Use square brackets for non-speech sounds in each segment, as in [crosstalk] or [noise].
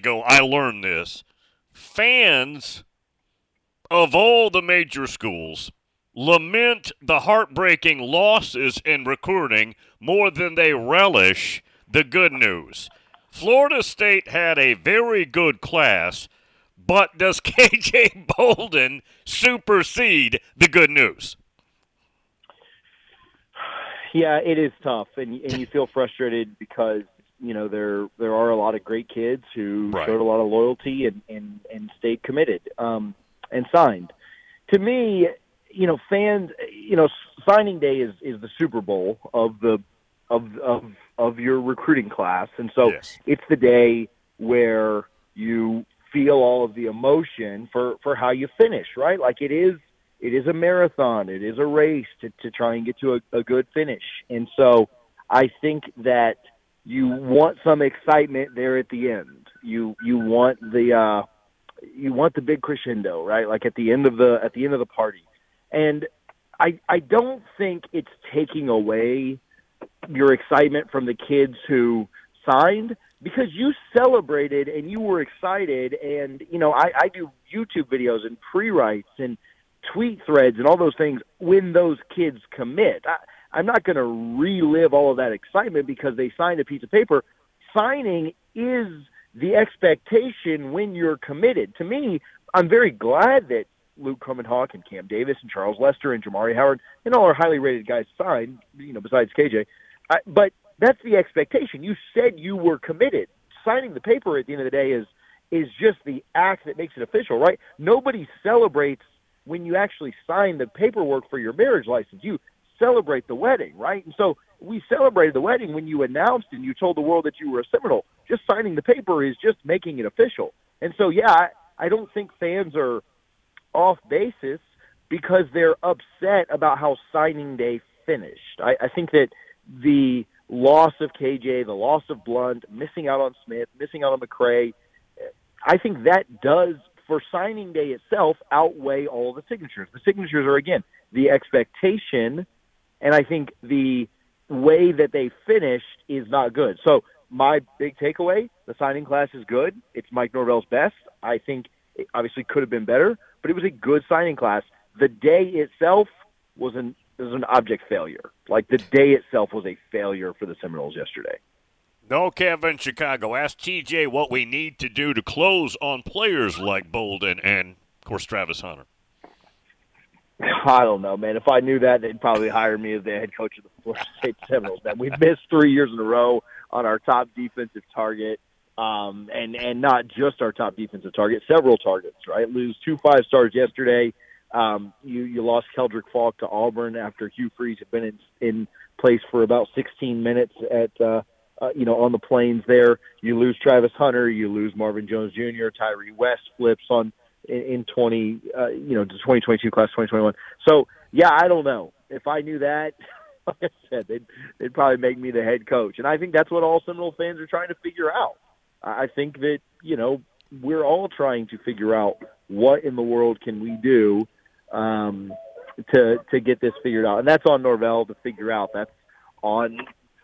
ago, I learned this. Fans of all the major schools lament the heartbreaking losses in recruiting more than they relish the good news. Florida State had a very good class, but does [laughs] KJ Bolden supersede the good news? Yeah, it is tough, and and you feel frustrated because you know there there are a lot of great kids who Right. showed a lot of loyalty and and and stayed committed um, and signed. To me, you know, fans, you know, signing day is is the Super Bowl of the of of of your recruiting class, and so Yes. it's the day where you feel all of the emotion for for how you finish, right? Like it is it is a marathon, it is a race to to try and get to a, a good finish, and so I think that you want some excitement there at the end. You you want the uh, you want the big crescendo, right? Like at the end of the at the end of the party, and I I don't think it's taking away your excitement from the kids who signed because you celebrated and you were excited and you know I, I do YouTube videos and pre-writes and tweet threads and all those things when those kids commit. I, I'm not going to relive all of that excitement because they signed a piece of paper. Signing is the expectation when you're committed. To me, I'm very glad that Luke Hawk and Cam Davis and Charles Lester and Jamari Howard and all our highly rated guys signed, you know, besides KJ. I, but that's the expectation. You said you were committed. Signing the paper at the end of the day is is just the act that makes it official, right? Nobody celebrates when you actually sign the paperwork for your marriage license. You celebrate the wedding, right? And so we celebrated the wedding when you announced and you told the world that you were a Seminole. Just signing the paper is just making it official. And so, yeah, I, I don't think fans are off basis because they're upset about how signing day finished. I, I think that the loss of KJ, the loss of Blunt, missing out on Smith, missing out on McCray, I think that does for signing day itself outweigh all the signatures. The signatures are again the expectation, and I think the way that they finished is not good. So my big takeaway: the signing class is good. It's Mike Norvell's best. I think it obviously could have been better, but it was a good signing class. The day itself was an was an object failure. Like the day itself was a failure for the Seminoles yesterday. No, Kevin, Chicago. Ask TJ what we need to do to close on players like Bolden and, of course, Travis Hunter. [laughs] I don't know, man. If I knew that, they'd probably hire me as the head coach of the Florida [laughs] State Seminoles. Man, we've missed three years in a row on our top defensive target, um, and and not just our top defensive target, several targets. Right, lose two five stars yesterday. Um, you you lost Keldrick Faulk to Auburn after Hugh Freeze had been in, in place for about 16 minutes at uh, uh, you know on the plains there. You lose Travis Hunter, you lose Marvin Jones Jr. Tyree West flips on in, in 20 uh, you know the 2022 class 2021. So yeah, I don't know if I knew that. [laughs] Like I said, they'd they'd probably make me the head coach, and I think that's what all Seminole fans are trying to figure out. I think that you know we're all trying to figure out what in the world can we do um, to to get this figured out, and that's on Norvell to figure out. That's on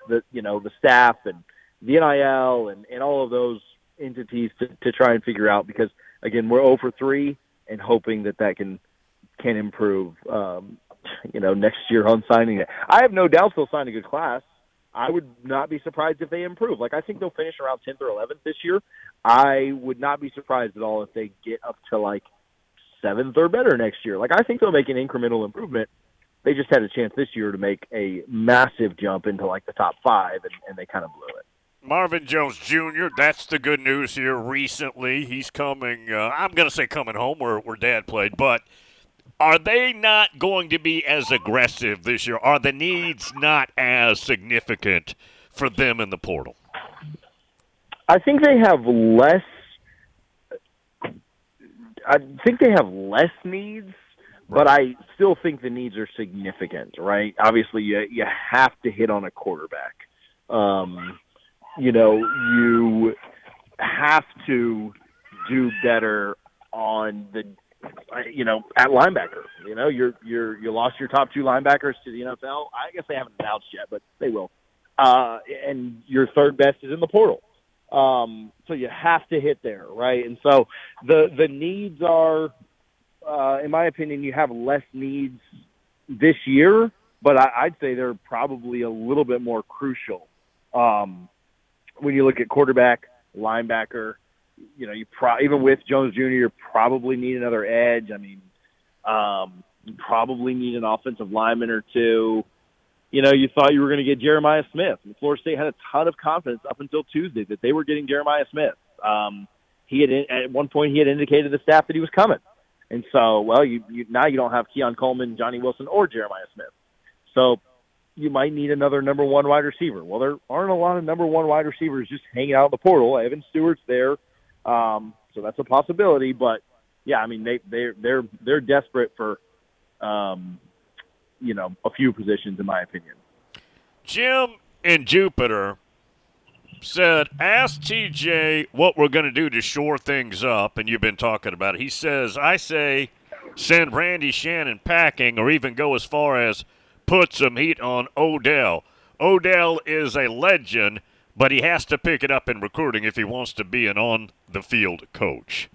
the you know the staff and the NIL and and all of those entities to to try and figure out because again we're over three and hoping that that can can improve. Um, you know, next year on signing it, I have no doubt they'll sign a good class. I would not be surprised if they improve. Like I think they'll finish around 10th or 11th this year. I would not be surprised at all if they get up to like seventh or better next year. Like I think they'll make an incremental improvement. They just had a chance this year to make a massive jump into like the top five, and, and they kind of blew it. Marvin Jones Jr., that's the good news here recently. He's coming, uh, I'm going to say coming home where, where dad played, but are they not going to be as aggressive this year? Are the needs not as significant for them in the portal? I think they have less. I think they have less needs, but I still think the needs are significant. Right? Obviously, you you have to hit on a quarterback. Um, you know, you have to do better on the you know, at linebacker. You know, you're you're you lost your top two linebackers to the NFL. I guess they haven't announced yet, but they will. Uh, and your third best is in the portal. Um, so you have to hit there, right? And so the the needs are, uh, in my opinion, you have less needs this year, but I, I'd say they're probably a little bit more crucial. Um, when you look at quarterback, linebacker, you know, you pro- even with Jones Jr., you probably need another edge. I mean, um, you probably need an offensive lineman or two. You know, you thought you were going to get Jeremiah Smith. And Florida State had a ton of confidence up until Tuesday that they were getting Jeremiah Smith. Um, he had at one point he had indicated to the staff that he was coming, and so well, you, you now you don't have Keon Coleman, Johnny Wilson, or Jeremiah Smith. So you might need another number one wide receiver. Well, there aren't a lot of number one wide receivers just hanging out in the portal. Evan Stewart's there, um, so that's a possibility. But yeah, I mean they they they're they're desperate for um, you know a few positions in my opinion. Jim in Jupiter said, "Ask TJ what we're going to do to shore things up," and you've been talking about it. He says, "I say." Send Randy Shannon packing, or even go as far as put some heat on Odell. Odell is a legend, but he has to pick it up in recruiting if he wants to be an on the field coach.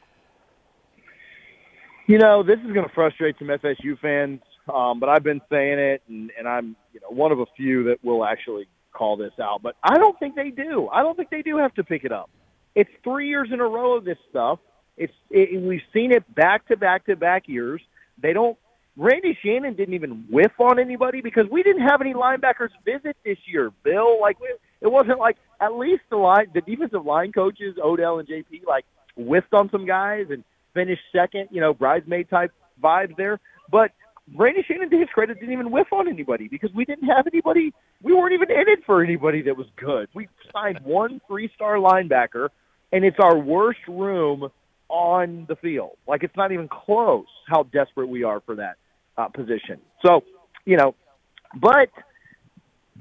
You know, this is going to frustrate some FSU fans, um, but I've been saying it, and, and I'm you know one of a few that will actually call this out. But I don't think they do. I don't think they do have to pick it up. It's three years in a row of this stuff. It's it, we've seen it back to back to back years. They don't Randy Shannon didn't even whiff on anybody because we didn't have any linebackers visit this year. Bill, like it wasn't like at least the line, the defensive line coaches, Odell and JP, like whiffed on some guys and finished second. You know, bridesmaid type vibes there. But Randy Shannon, to his credit, didn't even whiff on anybody because we didn't have anybody. We weren't even in it for anybody that was good. We signed one three-star linebacker, and it's our worst room on the field. Like it's not even close how desperate we are for that uh, position. So, you know, but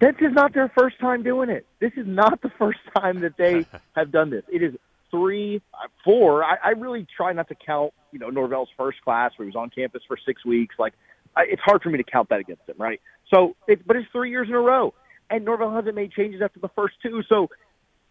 this is not their first time doing it. This is not the first time that they [laughs] have done this. It is three, four. I, I really try not to count, you know, Norvell's first class where he was on campus for six weeks. Like, I, it's hard for me to count that against him, right? So, it, but it's three years in a row, and Norvell hasn't made changes after the first two. So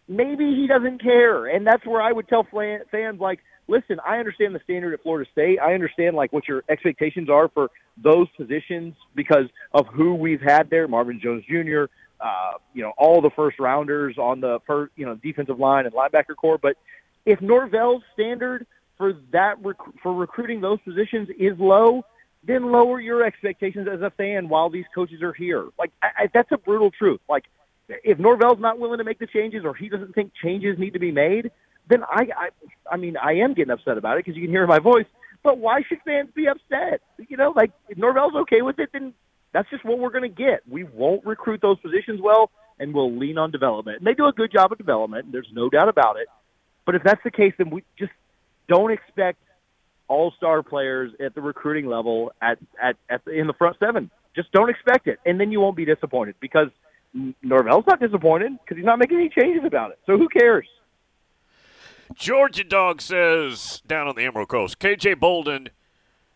maybe he doesn't care, and that's where I would tell fans like, listen, I understand the standard at Florida State. I understand like what your expectations are for those positions because of who we've had there, Marvin Jones Jr., uh, you know, all the first rounders on the first, you know, defensive line and linebacker core. But if Norvell's standard for that rec- for recruiting those positions is low, then lower your expectations as a fan while these coaches are here. Like I, I, that's a brutal truth. Like if Norvell's not willing to make the changes or he doesn't think changes need to be made, then I, I, I mean, I am getting upset about it because you can hear my voice. But why should fans be upset? You know, like if Norvell's okay with it, then that's just what we're going to get. We won't recruit those positions well, and we'll lean on development. And they do a good job of development. There's no doubt about it. But if that's the case, then we just don't expect all-star players at the recruiting level at at, at the, in the front seven. Just don't expect it, and then you won't be disappointed because Norvell's not disappointed because he's not making any changes about it. So who cares? Georgia Dog says down on the Emerald Coast, KJ Bolden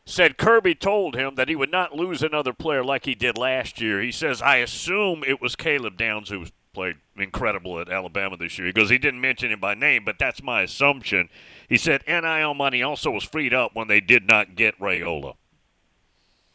said Kirby told him that he would not lose another player like he did last year. He says, I assume it was Caleb Downs who played incredible at Alabama this year. because he didn't mention him by name, but that's my assumption. He said NIL money also was freed up when they did not get Raiola.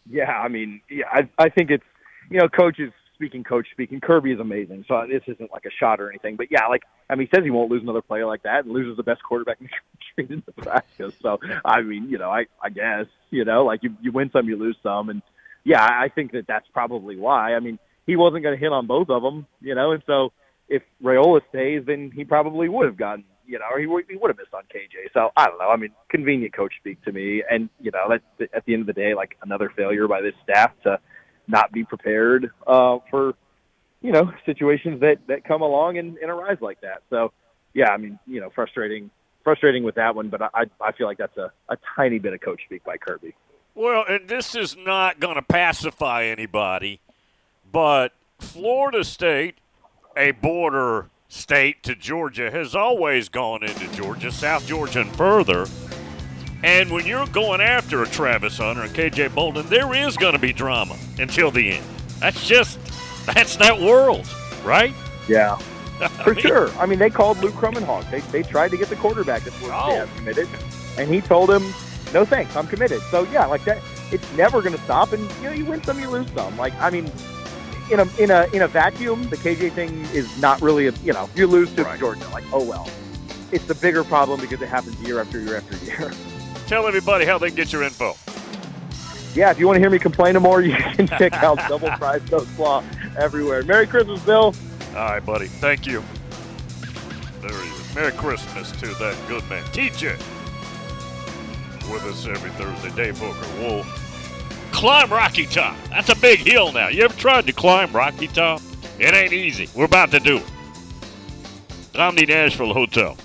Yeah, I mean, yeah, I, I think it's, you know, coaches speaking coach speaking, Kirby is amazing. So this isn't like a shot or anything. But yeah, like I mean, he says he won't lose another player like that, and loses the best quarterback [laughs] in the country in Nebraska. So I mean, you know, I I guess you know, like you you win some, you lose some, and yeah, I think that that's probably why. I mean, he wasn't going to hit on both of them, you know, and so if Raiola stays, then he probably would have gotten you know, or he would, he would have missed on KJ. So I don't know. I mean, convenient coach speak to me, and you know, that's at the end of the day, like another failure by this staff to not be prepared uh, for you know situations that that come along and, and arise like that. So yeah, I mean you know frustrating frustrating with that one, but I I feel like that's a, a tiny bit of coach speak by Kirby. Well, and this is not going to pacify anybody, but Florida State, a border state to Georgia, has always gone into Georgia, South Georgia, and further and when you're going after a Travis Hunter and KJ Bolden, there is going to be drama until the end. That's just, that's that world, right? Yeah. [laughs] For sure. I mean, they called Luke Kromenhoek. They, they tried to get the quarterback that was Oh. committed, and he told him, "No thanks, I'm committed." So yeah, like that, it's never going to stop. And you know, you win some, you lose some. Like I mean, in a in a in a vacuum, the KJ thing is not really a you know you lose to Right. Georgia. Like oh well, it's the bigger problem because it happens year after year after year. [laughs] Tell everybody how they can get your info. yeah, if you want to hear me complain more, [laughs] you can check out Double Price Coast Law everywhere. Merry Christmas, Bill. All right, buddy. Thank you. There he is. Merry Christmas to that good man, TJ. With us every Thursday, Dave Hooker. We'll climb Rocky Top. That's a big hill now. You ever tried to climb Rocky Top? It ain't easy. We're about to do it. Omni Nashville Hotel.